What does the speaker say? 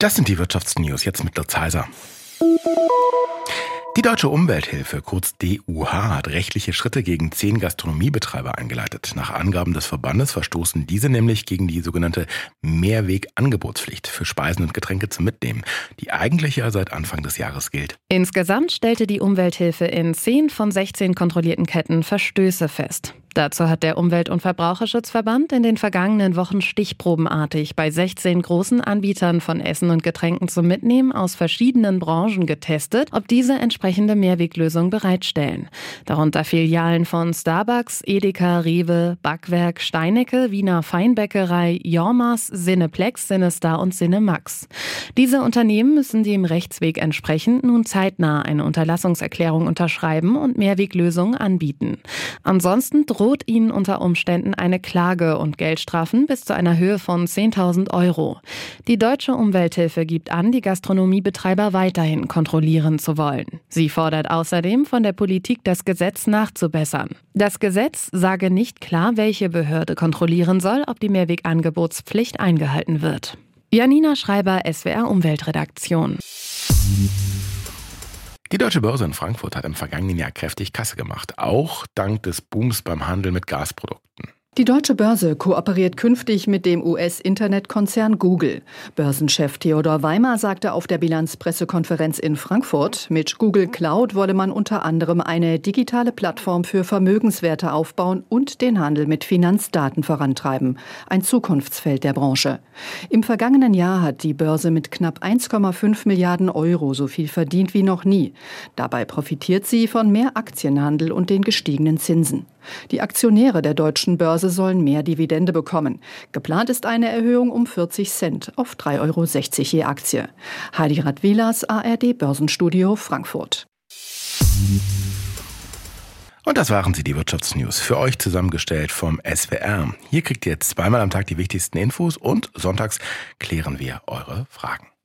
Das sind die Wirtschaftsnews jetzt mit Lutz Heiser. Die Deutsche Umwelthilfe, kurz DUH, hat rechtliche Schritte gegen zehn Gastronomiebetreiber eingeleitet. Nach Angaben des Verbandes verstoßen diese nämlich gegen die sogenannte Mehrwegangebotspflicht für Speisen und Getränke zum Mitnehmen, die eigentlich ja seit Anfang des Jahres gilt. Insgesamt stellte die Umwelthilfe in zehn von 16 kontrollierten Ketten Verstöße fest. Dazu hat der Umwelt- und Verbraucherschutzverband in den vergangenen Wochen stichprobenartig bei 16 großen Anbietern von Essen und Getränken zum Mitnehmen aus verschiedenen Branchen getestet, ob diese entsprechende Mehrweglösung bereitstellen. Darunter Filialen von Starbucks, Edeka, Rewe, Backwerk, Steinecke, Wiener Feinbäckerei, Jormas, Cineplex, Cinestar und Cinemax. Diese Unternehmen müssen dem Rechtsweg entsprechend nun zeitnah eine Unterlassungserklärung unterschreiben und Mehrweglösungen anbieten. Ansonsten droht droht ihnen unter Umständen eine Klage und Geldstrafen bis zu einer Höhe von 10.000 Euro. Die deutsche Umwelthilfe gibt an, die Gastronomiebetreiber weiterhin kontrollieren zu wollen. Sie fordert außerdem von der Politik, das Gesetz nachzubessern. Das Gesetz sage nicht klar, welche Behörde kontrollieren soll, ob die Mehrwegangebotspflicht eingehalten wird. Janina Schreiber, SWR Umweltredaktion. Die Deutsche Börse in Frankfurt hat im vergangenen Jahr kräftig Kasse gemacht, auch dank des Booms beim Handel mit Gasprodukten. Die Deutsche Börse kooperiert künftig mit dem US-Internetkonzern Google. Börsenchef Theodor Weimer sagte auf der Bilanzpressekonferenz in Frankfurt, mit Google Cloud wolle man unter anderem eine digitale Plattform für Vermögenswerte aufbauen und den Handel mit Finanzdaten vorantreiben. Ein Zukunftsfeld der Branche. Im vergangenen Jahr hat die Börse mit knapp 1,5 Milliarden Euro so viel verdient wie noch nie. Dabei profitiert sie von mehr Aktienhandel und den gestiegenen Zinsen. Die Aktionäre der deutschen Börse sollen mehr Dividende bekommen. Geplant ist eine Erhöhung um 40 Cent auf 3,60 Euro je Aktie. Heidi Radwilas, ARD Börsenstudio Frankfurt. Und das waren sie, die Wirtschaftsnews. Für euch zusammengestellt vom SWR. Hier kriegt ihr zweimal am Tag die wichtigsten Infos und sonntags klären wir eure Fragen.